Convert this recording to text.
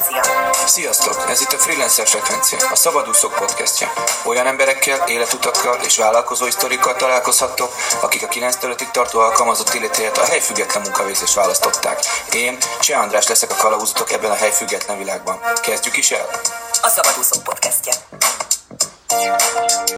frekvencia. Sziasztok! Ez itt a Freelancer Frekvencia, a Szabadúszók podcastja. Olyan emberekkel, életutakkal és vállalkozói sztorikkal találkozhattok, akik a 9 5 tartó alkalmazott életéért a helyfüggetlen munkavégzést választották. Én, Cseh András leszek a kalauzatok ebben a helyfüggetlen világban. Kezdjük is el! A Szabadúszók podcastja.